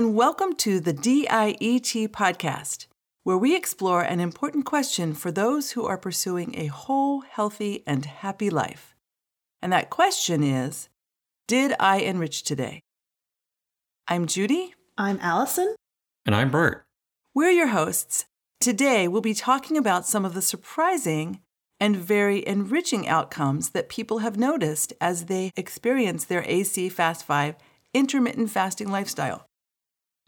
and welcome to the DIET podcast, where we explore an important question for those who are pursuing a whole, healthy, and happy life. And that question is Did I enrich today? I'm Judi. I'm Allison. And I'm Bert. We're your hosts. Today, we'll be talking about some of the surprising and very enriching outcomes that people have noticed as they experience their AC Fast 5 intermittent fasting lifestyle.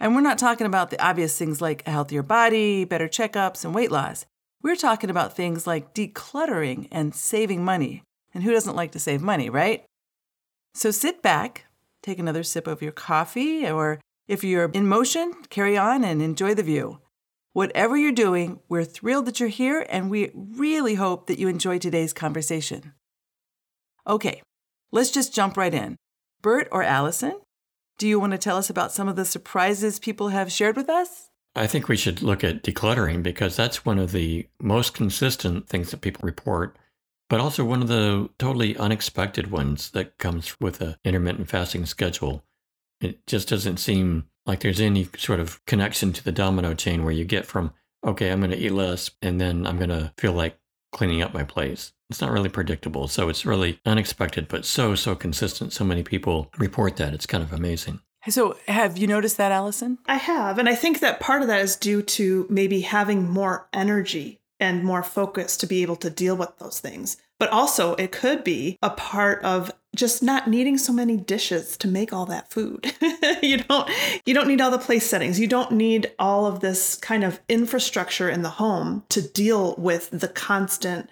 And we're not talking about the obvious things like a healthier body, better checkups, and weight loss. We're talking about things like decluttering and saving money. And who doesn't like to save money, right? So sit back, take another sip of your coffee, or if you're in motion, carry on and enjoy the view. Whatever you're doing, we're thrilled that you're here and we really hope that you enjoy today's conversation. Okay, let's just jump right in. Bert or Allison, do you want to tell us about some of the surprises people have shared with us? I think we should look at decluttering because that's one of the most consistent things that people report, but also one of the totally unexpected ones that comes with an intermittent fasting schedule. It just doesn't seem like there's any sort of connection to the domino chain where you get from, okay, I'm going to eat less and then I'm going to feel like cleaning up my place. It's not really predictable. So it's really unexpected, but so, so consistent. So many people report that. It's kind of amazing. So, have you noticed that, Allison? I have. And I think that part of that is due to maybe having more energy and more focus to be able to deal with those things. But also, it could be a part of just not needing so many dishes to make all that food. you don't you don't need all the place settings. You don't need all of this kind of infrastructure in the home to deal with the constant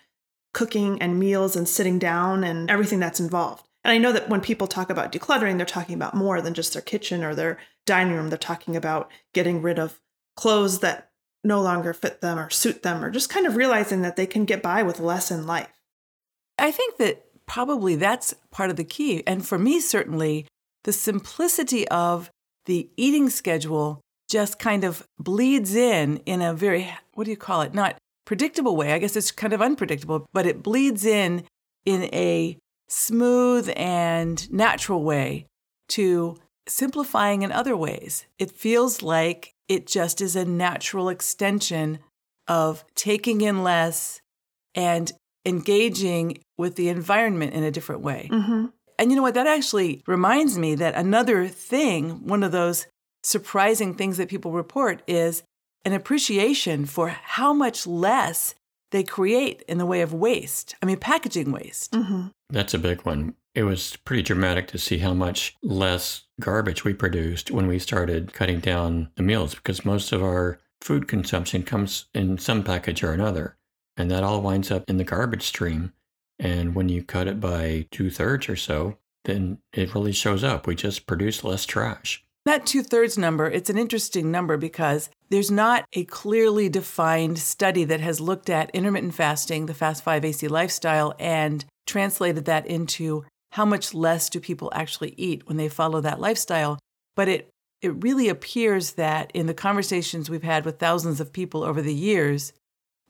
cooking and meals and sitting down and everything that's involved. And I know that when people talk about decluttering, they're talking about more than just their kitchen or their dining room. They're talking about getting rid of clothes that no longer fit them or suit them or just kind of realizing that they can get by with less in life. I think that probably that's part of the key. And for me, certainly, the simplicity of the eating schedule just kind of bleeds in in a very, what do you call it? Not predictable way. I guess it's kind of unpredictable, but it bleeds in in a smooth and natural way to simplifying in other ways. It feels like it just is a natural extension of taking in less and engaging with the environment in a different way. Mm-hmm. And you know what? That actually reminds me that another thing, one of those surprising things that people report is an appreciation for how much less they create in the way of waste. I mean, packaging waste. Mm-hmm. That's a big one. It was pretty dramatic to see how much less garbage we produced when we started cutting down the meals because most of our food consumption comes in some package or another. And that all winds up in the garbage stream. And when you cut it by two thirds or so, then it really shows up. We just produce less trash. That two thirds number, it's an interesting number because there's not a clearly defined study that has looked at intermittent fasting, the Fast 5 AC lifestyle, and translated that into how much less do people actually eat when they follow that lifestyle. But it, it really appears that in the conversations we've had with thousands of people over the years,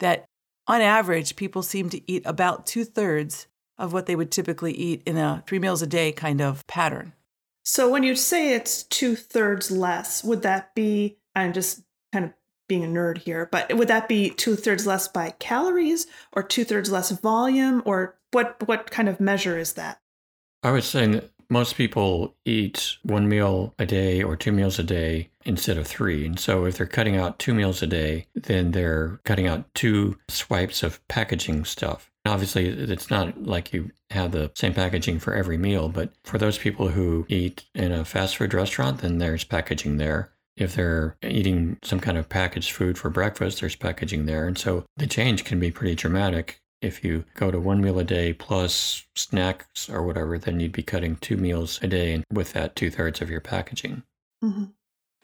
that on average, people seem to eat about two thirds of what they would typically eat in a three meals a day kind of pattern. So when you say it's two thirds less, would that be, I'm just kind of being a nerd here, but would that be two thirds less by calories or two thirds less volume or what, what kind of measure is that? I was saying that most people eat one meal a day or two meals a day instead of three. And so if they're cutting out two meals a day, then they're cutting out two swipes of packaging stuff. Obviously, it's not like you have the same packaging for every meal, but for those people who eat in a fast food restaurant, then there's packaging there. If they're eating some kind of packaged food for breakfast, there's packaging there. And so the change can be pretty dramatic. If you go to one meal a day plus snacks or whatever, then you'd be cutting two meals a day with that two thirds of your packaging. Mm-hmm.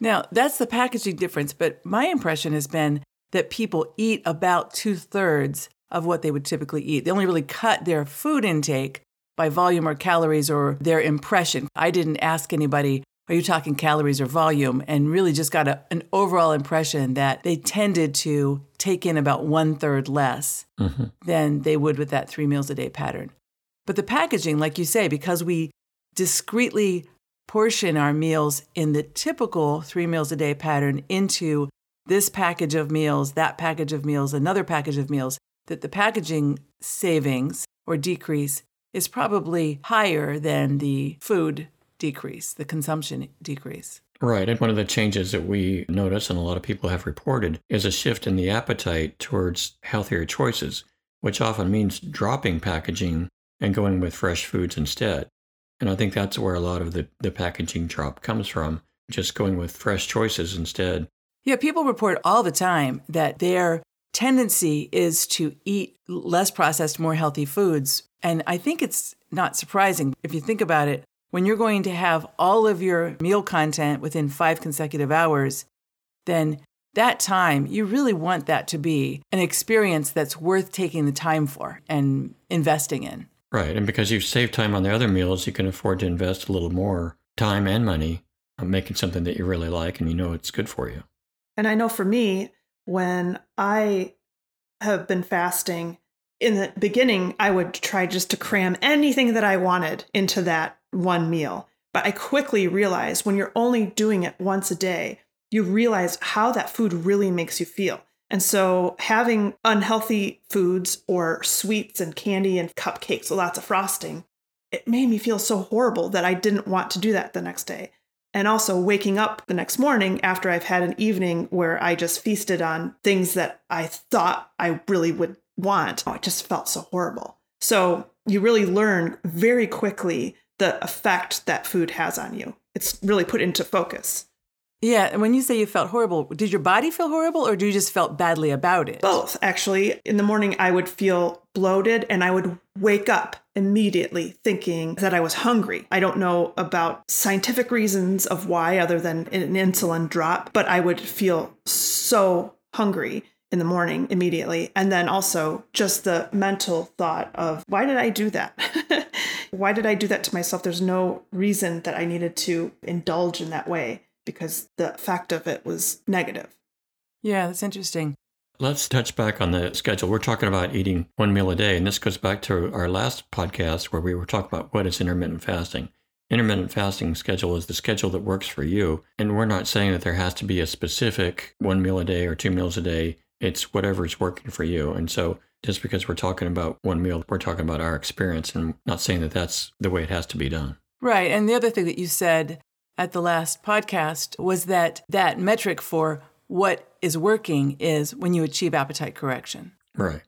Now, that's the packaging difference, but my impression has been that people eat about two thirds of what they would typically eat. They only really cut their food intake by volume or calories or their impression. I didn't ask anybody, are you talking calories or volume? And really just got a, an overall impression that they tended to take in about one third less mm-hmm. than they would with that three meals a day pattern. But the packaging, like you say, because we discretely portion our meals in the typical three meals a day pattern into this package of meals, that package of meals, another package of meals, that the packaging savings or decrease is probably higher than the food decrease, the consumption decrease. Right. And one of the changes that we notice and a lot of people have reported is a shift in the appetite towards healthier choices, which often means dropping packaging and going with fresh foods instead. And I think that's where a lot of the, the packaging drop comes from, just going with fresh choices instead. Yeah, people report all the time that their tendency is to eat less processed, more healthy foods. And I think it's not surprising if you think about it. When you're going to have all of your meal content within five consecutive hours, then that time, you really want that to be an experience that's worth taking the time for and investing in. Right. And because you've saved time on the other meals, you can afford to invest a little more time and money on making something that you really like and you know it's good for you. And I know for me, when I have been fasting, in the beginning, I would try just to cram anything that I wanted into that one meal. But I quickly realized when you're only doing it once a day, you realize how that food really makes you feel. And so having unhealthy foods or sweets and candy and cupcakes with lots of frosting, it made me feel so horrible that I didn't want to do that the next day. And also waking up the next morning after I've had an evening where I just feasted on things that I thought I really would want. Oh, it just felt so horrible. So you really learn very quickly the effect that food has on you. It's really put into focus. Yeah, and when you say you felt horrible, did your body feel horrible or do you just felt badly about it? Both, actually. In the morning, I would feel bloated and I would wake up immediately thinking that I was hungry. I don't know about scientific reasons of why, other than an insulin drop, but I would feel so hungry in the morning immediately. And then also just the mental thought of why did I do that? why did I do that to myself? There's no reason that I needed to indulge in that way because the effect of it was negative. Yeah, that's interesting. Let's touch back on the schedule. We're talking about eating one meal a day, and this goes back to our last podcast where we were talking about what is intermittent fasting. Intermittent fasting schedule is the schedule that works for you. And we're not saying that there has to be a specific one meal a day or two meals a day. It's whatever's working for you. And so just because we're talking about one meal, we're talking about our experience and not saying that that's the way it has to be done. Right. And the other thing that you said at the last podcast was that that metric for what is working is when you achieve appetite correction. Right.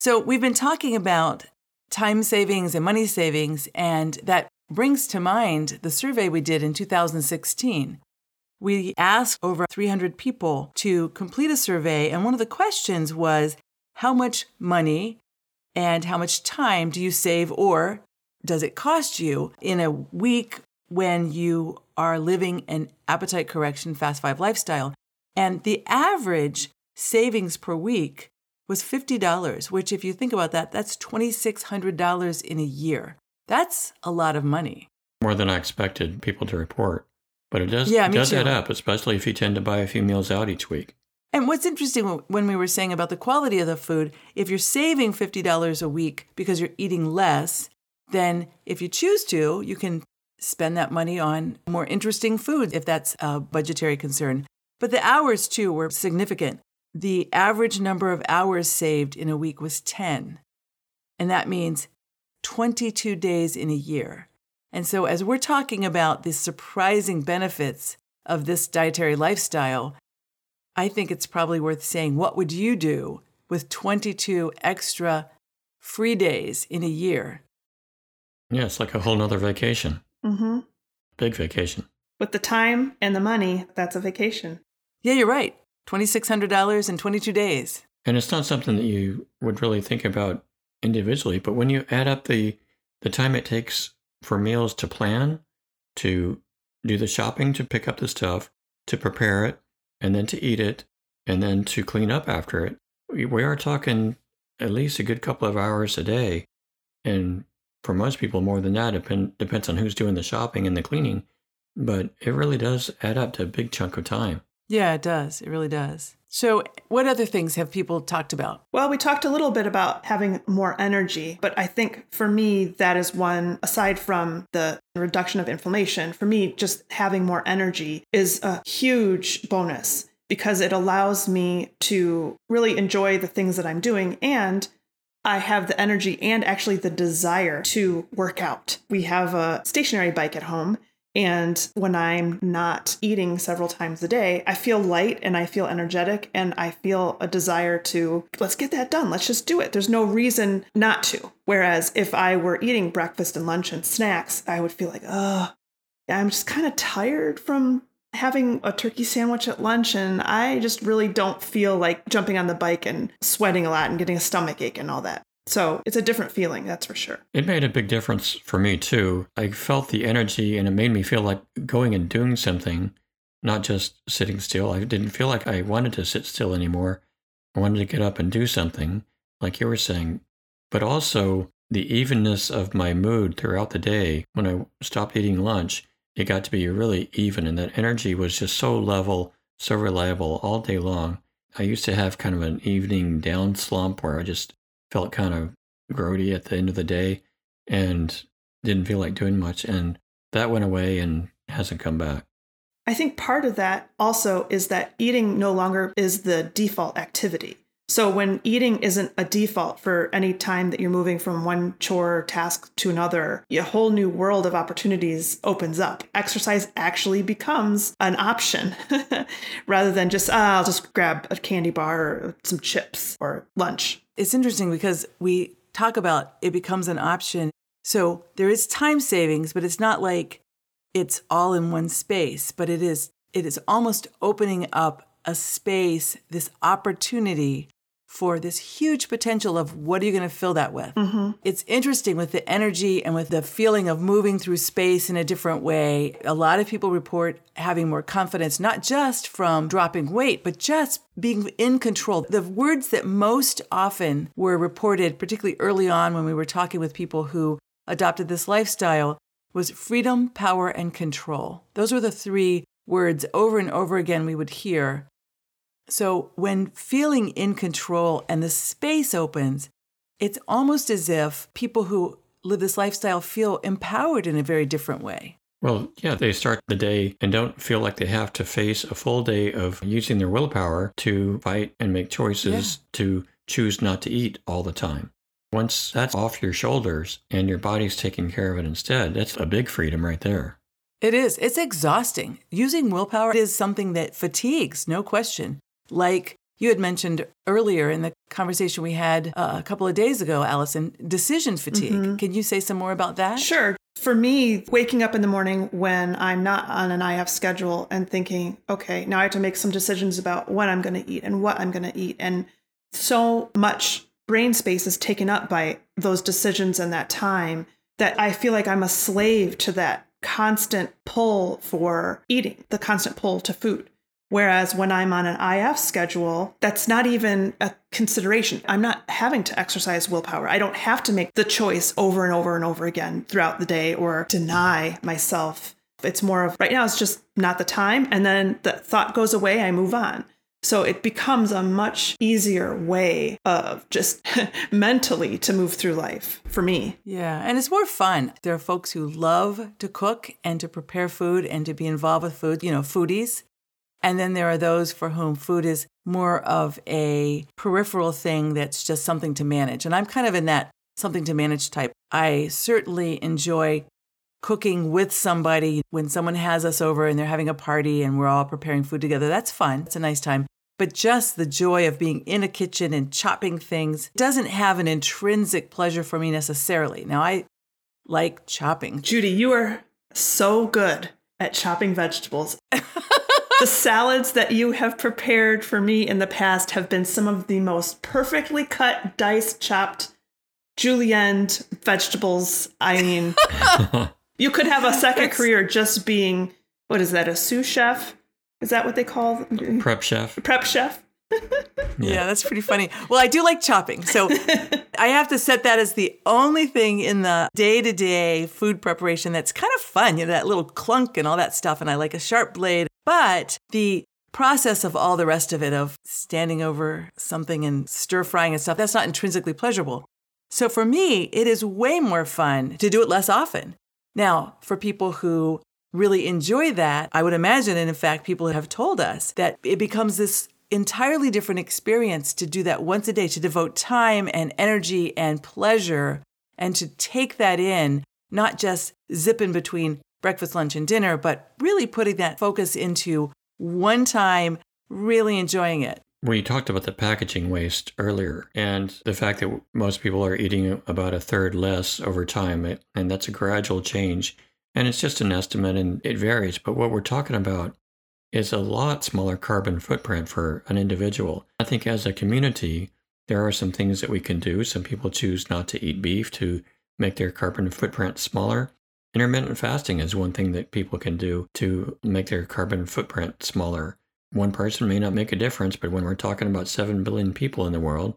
So we've been talking about time savings and money savings, and that brings to mind the survey we did in 2016. We asked over 300 people to complete a survey, and one of the questions was how much money and how much time do you save or does it cost you in a week when you are living an appetite correction fast five lifestyle. And the average savings per week was $50, which, if you think about that, that's $2,600 in a year. That's a lot of money. More than I expected people to report. But it does, yeah, it does add up, especially if you tend to buy a few meals out each week. And what's interesting when we were saying about the quality of the food, if you're saving $50 a week because you're eating less, then if you choose to, you can spend that money on more interesting food if that's a budgetary concern. But the hours too were significant. The average number of hours saved in a week was 10. And that means 22 days in a year. And so, as we're talking about the surprising benefits of this dietary lifestyle, I think it's probably worth saying what would you do with 22 extra free days in a year? Yeah, it's like a whole nother vacation. Mm-hmm. Big vacation. With the time and the money, that's a vacation. Yeah, you're right. $2,600 in 22 days. And it's not something that you would really think about individually, but when you add up the, the time it takes for meals to plan, to do the shopping, to pick up the stuff, to prepare it, and then to eat it, and then to clean up after it, we, we are talking at least a good couple of hours a day. And for most people, more than that. It depends on who's doing the shopping and the cleaning, but it really does add up to a big chunk of time. Yeah, it does. It really does. So, what other things have people talked about? Well, we talked a little bit about having more energy, but I think for me, that is one, aside from the reduction of inflammation, for me, just having more energy is a huge bonus because it allows me to really enjoy the things that I'm doing and I have the energy and actually the desire to work out. We have a stationary bike at home and when I'm not eating several times a day, I feel light and I feel energetic and I feel a desire to, let's get that done. Let's just do it. There's no reason not to. Whereas if I were eating breakfast and lunch and snacks, I would feel like, oh, I'm just kind of tired from having a turkey sandwich at lunch and I just really don't feel like jumping on the bike and sweating a lot and getting a stomach ache and all that. So it's a different feeling, that's for sure. It made a big difference for me too. I felt the energy and it made me feel like going and doing something, not just sitting still. I didn't feel like I wanted to sit still anymore. I wanted to get up and do something, like you were saying. But also the evenness of my mood throughout the day. When I stopped eating lunch, it got to be really even, and that energy was just so level, so reliable all day long. I used to have kind of an evening down slump where I just felt kind of grody at the end of the day and didn't feel like doing much. And that went away and hasn't come back. I think part of that also is that eating no longer is the default activity. So when eating isn't a default for any time that you're moving from one chore task to another, a whole new world of opportunities opens up. Exercise actually becomes an option rather than just, ah, I'll just grab a candy bar or some chips or lunch it's interesting because we talk about it becomes an option. So there is time savings, but it's not like it's all in one space, but it is it is almost opening up a space, this opportunity for this huge potential of what are you going to fill that with. Mm-hmm. It's interesting with the energy and with the feeling of moving through space in a different way. A lot of people report having more confidence, not just from dropping weight, but just being in control. The words that most often were reported, particularly early on when we were talking with people who adopted this lifestyle, was freedom, power, and control. Those were the three words over and over again we would hear so when feeling in control and the space opens, it's almost as if people who live this lifestyle feel empowered in a very different way. Well, yeah, they start the day and don't feel like they have to face a full day of using their willpower to fight and make choices yeah. to choose not to eat all the time. Once that's off your shoulders and your body's taking care of it instead, that's a big freedom right there. It is. It's exhausting. Using willpower is something that fatigues, no question like you had mentioned earlier in the conversation we had uh, a couple of days ago, Allison, decision fatigue. Mm-hmm. Can you say some more about that? Sure. For me, waking up in the morning when I'm not on an IF schedule and thinking, okay, now I have to make some decisions about when I'm going to eat and what I'm going to eat. And so much brain space is taken up by those decisions and that time that I feel like I'm a slave to that constant pull for eating, the constant pull to food. Whereas when I'm on an IF schedule, that's not even a consideration. I'm not having to exercise willpower. I don't have to make the choice over and over and over again throughout the day or deny myself. It's more of right now, it's just not the time. And then the thought goes away, I move on. So it becomes a much easier way of just mentally to move through life for me. Yeah, and it's more fun. There are folks who love to cook and to prepare food and to be involved with food, you know, foodies. And then there are those for whom food is more of a peripheral thing that's just something to manage. And I'm kind of in that something to manage type. I certainly enjoy cooking with somebody when someone has us over and they're having a party and we're all preparing food together. That's fun. It's a nice time. But just the joy of being in a kitchen and chopping things doesn't have an intrinsic pleasure for me necessarily. Now, I like chopping. Judi, you are so good at chopping vegetables. the salads that you have prepared for me in the past have been some of the most perfectly cut, diced, chopped julienne vegetables. I mean, you could have a second career just being what is that? A sous chef? Is that what they call prep chef? Prep chef. yeah. that's pretty funny. Well, I do like chopping. So I have to set that as the only thing in the day to day food preparation that's kind of fun, you know, that little clunk and all that stuff. And I like a sharp blade. But the process of all the rest of it, of standing over something and stir frying and stuff, that's not intrinsically pleasurable. So for me, it is way more fun to do it less often. Now, for people who really enjoy that, I would imagine, and in fact, people have told us that it becomes this entirely different experience to do that once a day, to devote time and energy and pleasure and to take that in, not just zip in between breakfast, lunch, and dinner, but really putting that focus into one time, really enjoying it. We talked about the packaging waste earlier and the fact that most people are eating about a third less over time, and that's a gradual change. And it's just an estimate and it varies. But what we're talking about is a lot smaller carbon footprint for an individual. I think as a community, there are some things that we can do. Some people choose not to eat beef to make their carbon footprint smaller. Intermittent fasting is one thing that people can do to make their carbon footprint smaller. One person may not make a difference, but when we're talking about 7 billion people in the world,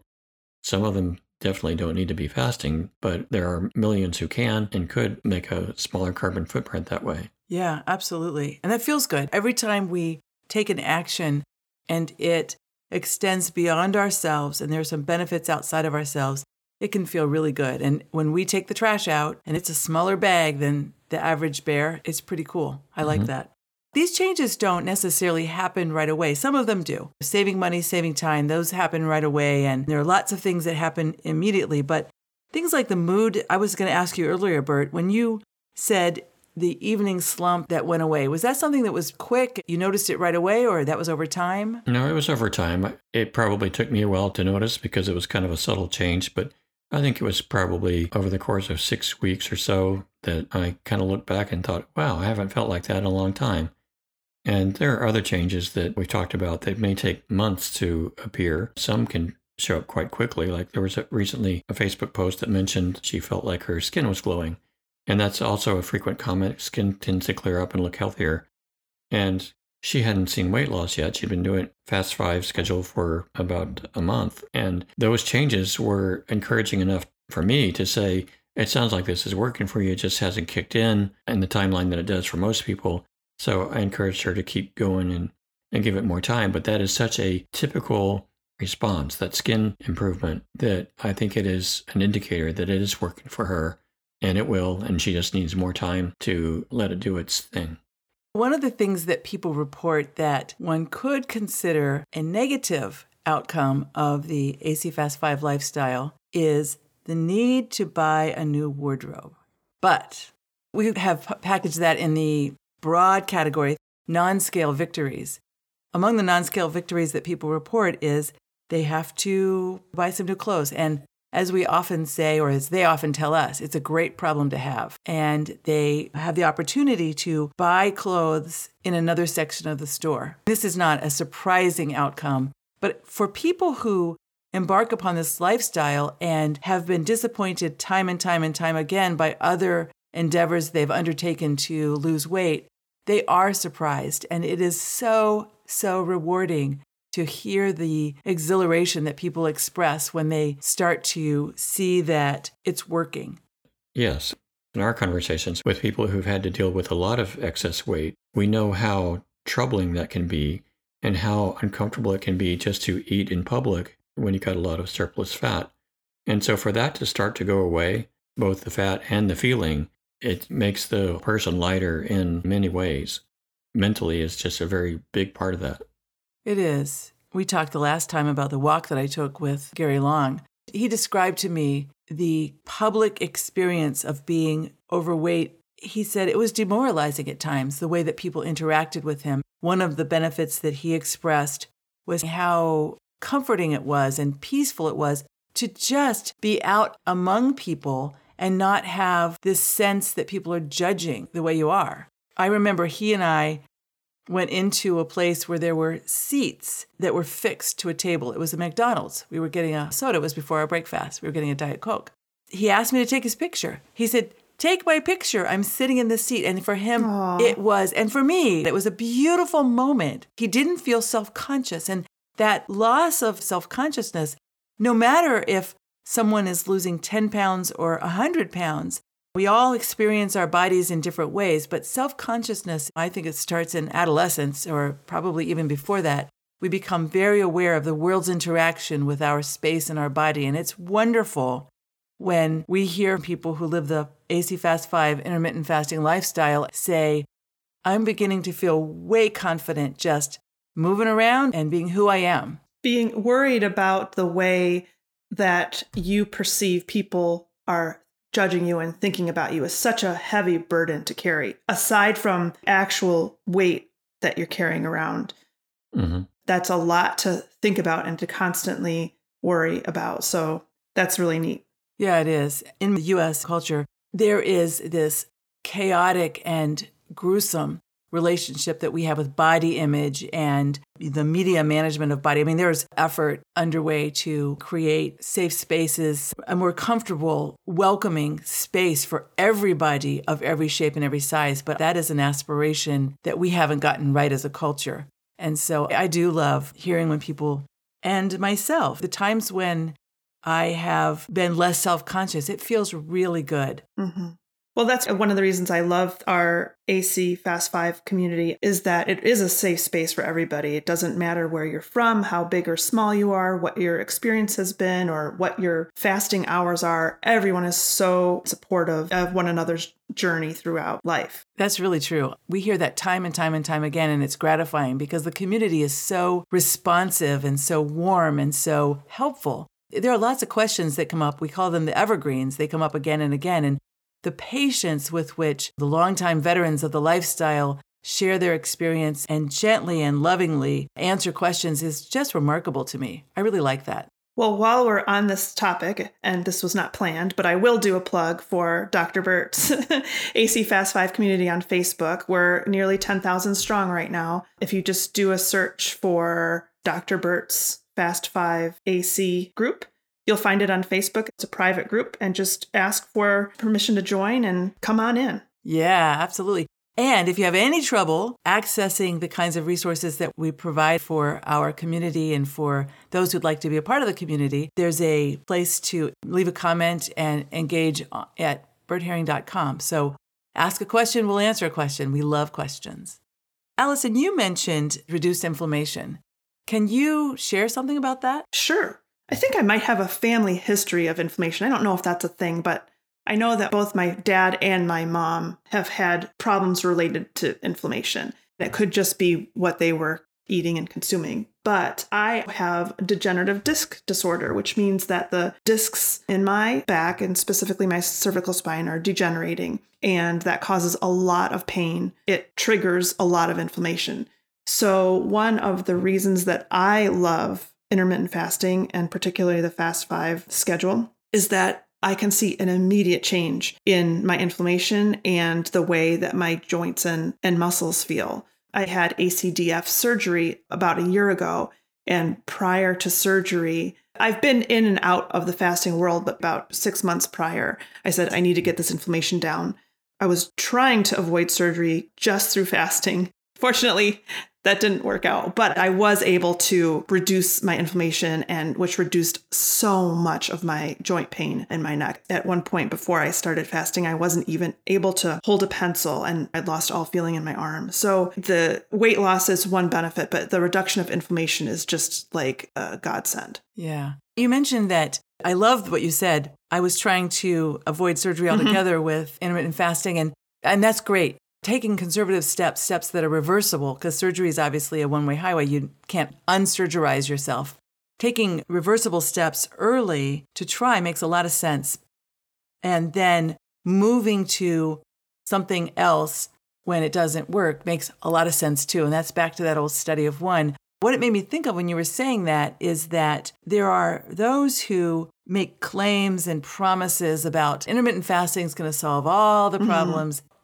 some of them definitely don't need to be fasting, but there are millions who can and could make a smaller carbon footprint that way. Yeah, absolutely. And that feels good. Every time we take an action and it extends beyond ourselves and there's some benefits outside of ourselves, it can feel really good. And when we take the trash out and it's a smaller bag than the average bear, it's pretty cool. I like mm-hmm. that. These changes don't necessarily happen right away. Some of them do. Saving money, saving time, those happen right away. And there are lots of things that happen immediately. But things like the mood, I was going to ask you earlier, Bert, when you said the evening slump that went away. Was that something that was quick? You noticed it right away, or that was over time? No, it was over time. It probably took me a while to notice because it was kind of a subtle change, but I think it was probably over the course of six weeks or so that I kind of looked back and thought, wow, I haven't felt like that in a long time. And there are other changes that we talked about that may take months to appear. Some can show up quite quickly. Like there was a, recently a Facebook post that mentioned she felt like her skin was glowing. And that's also a frequent comment. Skin tends to clear up and look healthier. And she hadn't seen weight loss yet. She'd been doing Fast Five schedule for about a month. And those changes were encouraging enough for me to say, it sounds like this is working for you. It just hasn't kicked in in the timeline that it does for most people. So I encouraged her to keep going and, and give it more time. But that is such a typical response, that skin improvement, that I think it is an indicator that it is working for her and it will, and she just needs more time to let it do its thing. One of the things that people report that one could consider a negative outcome of the AC Fast 5 lifestyle is the need to buy a new wardrobe. But we have packaged that in the broad category non scale victories. Among the non scale victories that people report is they have to buy some new clothes. And as we often say, or as they often tell us, it's a great problem to have. And they have the opportunity to buy clothes in another section of the store. This is not a surprising outcome, but for people who embark upon this lifestyle and have been disappointed time and time and time again by other endeavors they've undertaken to lose weight, they are surprised. And it is so, so rewarding to hear the exhilaration that people express when they start to see that it's working. Yes. In our conversations with people who've had to deal with a lot of excess weight, we know how troubling that can be and how uncomfortable it can be just to eat in public when you've got a lot of surplus fat. And so for that to start to go away, both the fat and the feeling, it makes the person lighter in many ways. Mentally, it's just a very big part of that. It is. We talked the last time about the walk that I took with Gary Long. He described to me the public experience of being overweight. He said it was demoralizing at times, the way that people interacted with him. One of the benefits that he expressed was how comforting it was and peaceful it was to just be out among people and not have this sense that people are judging the way you are. I remember he and I went into a place where there were seats that were fixed to a table. It was a McDonald's. We were getting a soda. It was before our breakfast. We were getting a Diet Coke. He asked me to take his picture. He said, Take my picture. I'm sitting in this seat. And for him, Aww. it was, and for me, it was a beautiful moment. He didn't feel self conscious. And that loss of self consciousness, no matter if someone is losing 10 pounds or 100 pounds, We all experience our bodies in different ways, but self consciousness, I think it starts in adolescence or probably even before that. We become very aware of the world's interaction with our space and our body. And it's wonderful when we hear people who live the AC Fast 5 intermittent fasting lifestyle say, I'm beginning to feel way confident just moving around and being who I am. Being worried about the way that you perceive people are judging you and thinking about you is such a heavy burden to carry, aside from actual weight that you're carrying around. Mm-hmm. That's a lot to think about and to constantly worry about. So that's really neat. Yeah, it is. In the US culture, there is this chaotic and gruesome relationship that we have with body image and the media management of body. I mean, there's effort underway to create safe spaces, a more comfortable, welcoming space for everybody of every shape and every size. But that is an aspiration that we haven't gotten right as a culture. And so I do love hearing when people and myself, the times when I have been less self conscious, it feels really good. Mm-hmm. Well, that's one of the reasons I love our AC Fast Five community is that it is a safe space for everybody. It doesn't matter where you're from, how big or small you are, what your experience has been, or what your fasting hours are. Everyone is so supportive of one another's journey throughout life. That's really true. We hear that time and time and time again, and it's gratifying because the community is so responsive and so warm and so helpful. There are lots of questions that come up. We call them the evergreens. They come up again and again. And the patience with which the longtime veterans of the lifestyle share their experience and gently and lovingly answer questions is just remarkable to me. I really like that. Well, while we're on this topic, and this was not planned, but I will do a plug for Dr. Bert's AC Fast 5 community on Facebook. We're nearly 10,000 strong right now. If you just do a search for Dr. Bert's Fast 5 AC group, You'll find it on Facebook. It's a private group and just ask for permission to join and come on in. Yeah, absolutely. And if you have any trouble accessing the kinds of resources that we provide for our community and for those who'd like to be a part of the community, there's a place to leave a comment and engage at bertherring.com. So ask a question, we'll answer a question. We love questions. Allison, you mentioned reduced inflammation. Can you share something about that? Sure. I think I might have a family history of inflammation. I don't know if that's a thing, but I know that both my dad and my mom have had problems related to inflammation. It could just be what they were eating and consuming. But I have degenerative disc disorder, which means that the discs in my back and specifically my cervical spine are degenerating. And that causes a lot of pain. It triggers a lot of inflammation. So, one of the reasons that I love intermittent fasting and particularly the fast five schedule is that I can see an immediate change in my inflammation and the way that my joints and, and muscles feel. I had ACDF surgery about a year ago. And prior to surgery, I've been in and out of the fasting world, but about six months prior, I said, I need to get this inflammation down. I was trying to avoid surgery just through fasting. Fortunately, that didn't work out but i was able to reduce my inflammation and which reduced so much of my joint pain in my neck. At one point before i started fasting i wasn't even able to hold a pencil and i'd lost all feeling in my arm. So the weight loss is one benefit but the reduction of inflammation is just like a godsend. Yeah. You mentioned that i loved what you said. I was trying to avoid surgery mm-hmm. altogether mm-hmm. with intermittent fasting and and that's great taking conservative steps, steps that are reversible, because surgery is obviously a one way highway. You can't unsurgerize yourself. Taking reversible steps early to try makes a lot of sense. And then moving to something else when it doesn't work makes a lot of sense too. And that's back to that old study of one. What it made me think of when you were saying that is that there are those who make claims and promises about intermittent fasting is going to solve all the mm-hmm.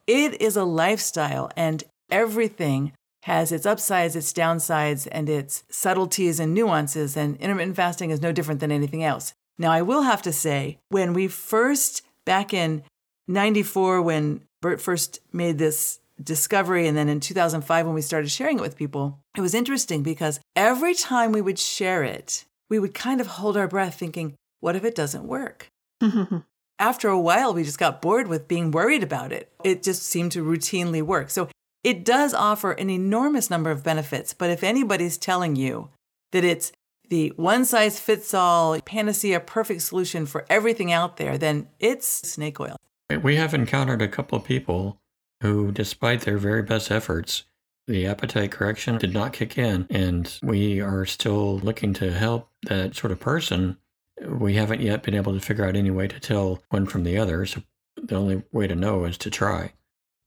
It is a lifestyle, and everything has its upsides, its downsides, and its subtleties and nuances, and intermittent fasting is no different than anything else. Now, I will have to say, when we first, back in 94, when Bert first made this discovery, and then in 2005, when we started sharing it with people, it was interesting because every time we would share it, we would kind of hold our breath thinking, what if it doesn't work? after a while, we just got bored with being worried about it. It just seemed to routinely work. So it does offer an enormous number of benefits. But if anybody's telling you that it's the one size fits all panacea perfect solution for everything out there, then it's snake oil. We have encountered a couple of people who, despite their very best efforts, the appetite correction did not kick in. And we are still looking to help that sort of person. We haven't yet been able to figure out any way to tell one from the other. So the only way to know is to try.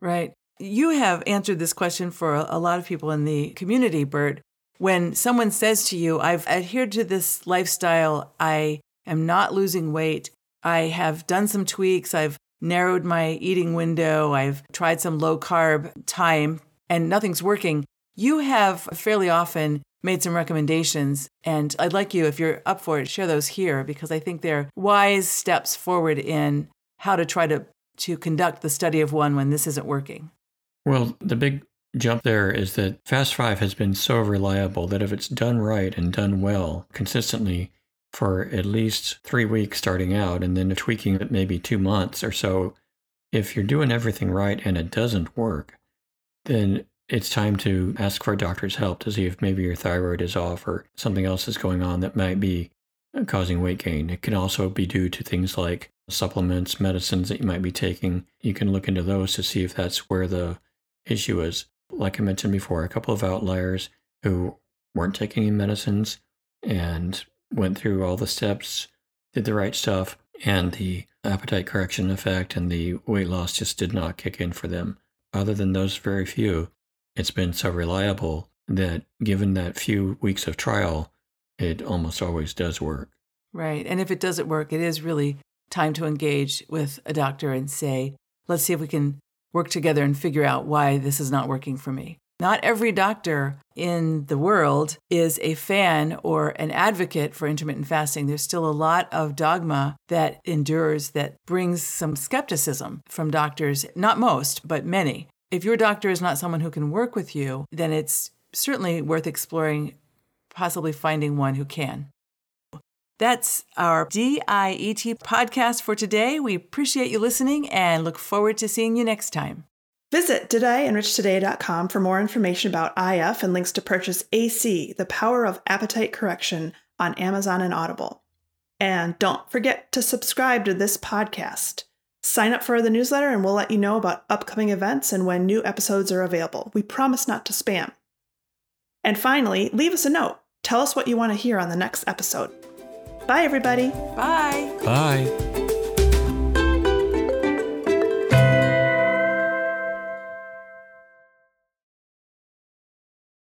Right. You have answered this question for a lot of people in the community, Bert when someone says to you, I've adhered to this lifestyle, I am not losing weight, I have done some tweaks, I've narrowed my eating window, I've tried some low carb time, and nothing's working, you have fairly often made some recommendations. And I'd like you, if you're up for it, share those here because I think they're wise steps forward in how to try to, to conduct the study of one when this isn't working. Well, the big jump there is that Fast Five has been so reliable that if it's done right and done well consistently for at least three weeks starting out and then tweaking it maybe two months or so, if you're doing everything right and it doesn't work, then it's time to ask for a doctor's help to see if maybe your thyroid is off or something else is going on that might be uh, causing weight gain. It can also be due to things like supplements, medicines that you might be taking. You can look into those to see if that's where the issue is like I mentioned before, a couple of outliers who weren't taking any medicines and went through all the steps, did the right stuff, and the appetite correction effect and the weight loss just did not kick in for them. Other than those very few, it's been so reliable that given that few weeks of trial, it almost always does work. Right. And if it doesn't work, it is really time to engage with a doctor and say, let's see if we can work together and figure out why this is not working for me. Not every doctor in the world is a fan or an advocate for intermittent fasting. There's still a lot of dogma that endures that brings some skepticism from doctors, not most, but many. If your doctor is not someone who can work with you, then it's certainly worth exploring, possibly finding one who can. That's our DIET podcast for today. We appreciate you listening and look forward to seeing you next time. Visit didenrichtoday.com for more information about IF and links to purchase AC, The Power of Appetite Correction on Amazon and Audible. And don't forget to subscribe to this podcast. Sign up for the newsletter and we'll let you know about upcoming events and when new episodes are available. We promise not to spam. And finally, leave us a note. Tell us what you want to hear on the next episode. Bye, everybody. Bye. Bye.